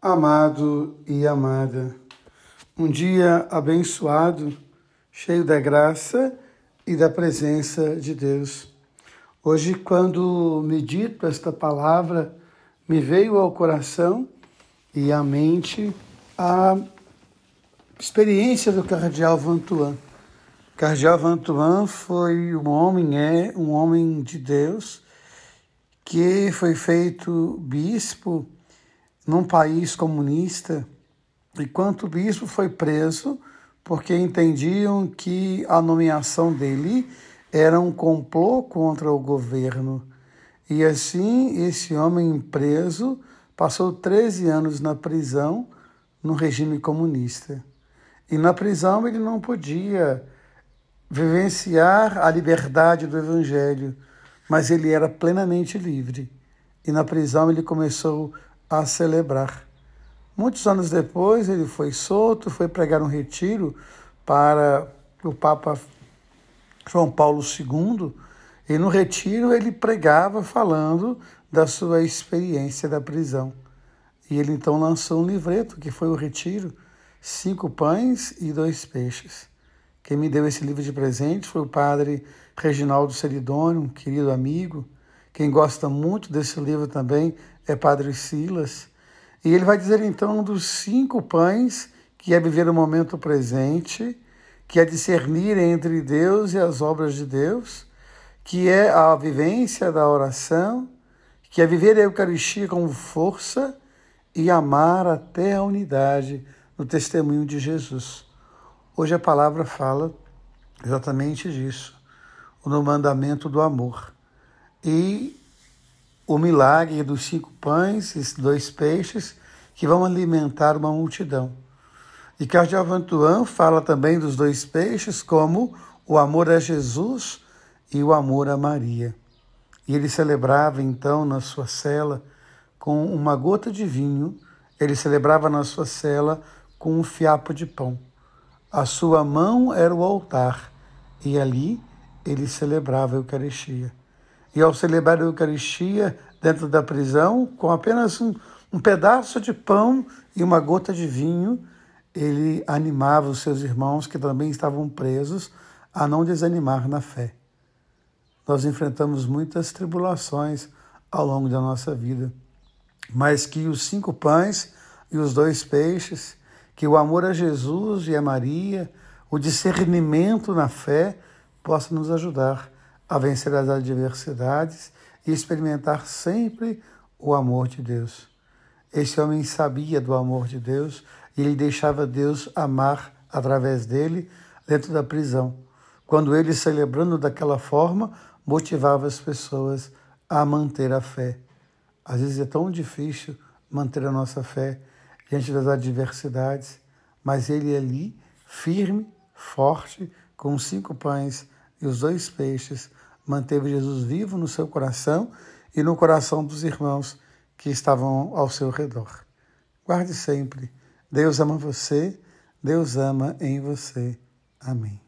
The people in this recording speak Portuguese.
Amado e amada, um dia abençoado, cheio da graça e da presença de Deus. Hoje, quando medito esta palavra, me veio ao coração e à mente a experiência do cardeal Vantuan. Cardeal Vantuan foi um homem, é um homem de Deus, que foi feito bispo num país comunista, enquanto o bispo foi preso porque entendiam que a nomeação dele era um complô contra o governo. E assim, esse homem preso passou 13 anos na prisão no regime comunista. E na prisão ele não podia vivenciar a liberdade do evangelho, mas ele era plenamente livre. E na prisão ele começou a celebrar. Muitos anos depois, ele foi solto, foi pregar um retiro para o Papa João Paulo II, e no retiro ele pregava falando da sua experiência da prisão. E ele então lançou um livreto, que foi o Retiro, Cinco Pães e Dois Peixes. Quem me deu esse livro de presente foi o padre Reginaldo Seridônio, um querido amigo. Quem gosta muito desse livro também é Padre Silas. E ele vai dizer então dos cinco pães que é viver o momento presente, que é discernir entre Deus e as obras de Deus, que é a vivência da oração, que é viver a Eucaristia com força e amar até a unidade no testemunho de Jesus. Hoje a palavra fala exatamente disso, no mandamento do amor. E o milagre dos cinco pães e dois peixes que vão alimentar uma multidão. E Cardeal Vantuan fala também dos dois peixes como o amor a Jesus e o amor a Maria. E ele celebrava então na sua cela com uma gota de vinho, ele celebrava na sua cela com um fiapo de pão. A sua mão era o altar e ali ele celebrava a Eucaristia e ao celebrar a Eucaristia dentro da prisão, com apenas um, um pedaço de pão e uma gota de vinho, ele animava os seus irmãos que também estavam presos a não desanimar na fé. Nós enfrentamos muitas tribulações ao longo da nossa vida, mas que os cinco pães e os dois peixes, que o amor a Jesus e a Maria, o discernimento na fé, possa nos ajudar a vencer as adversidades e experimentar sempre o amor de Deus. Esse homem sabia do amor de Deus e ele deixava Deus amar através dele dentro da prisão. Quando ele, celebrando daquela forma, motivava as pessoas a manter a fé. Às vezes é tão difícil manter a nossa fé diante das adversidades, mas ele ali, firme, forte, com cinco pães e os dois peixes, manteve Jesus vivo no seu coração e no coração dos irmãos que estavam ao seu redor. Guarde sempre. Deus ama você, Deus ama em você. Amém.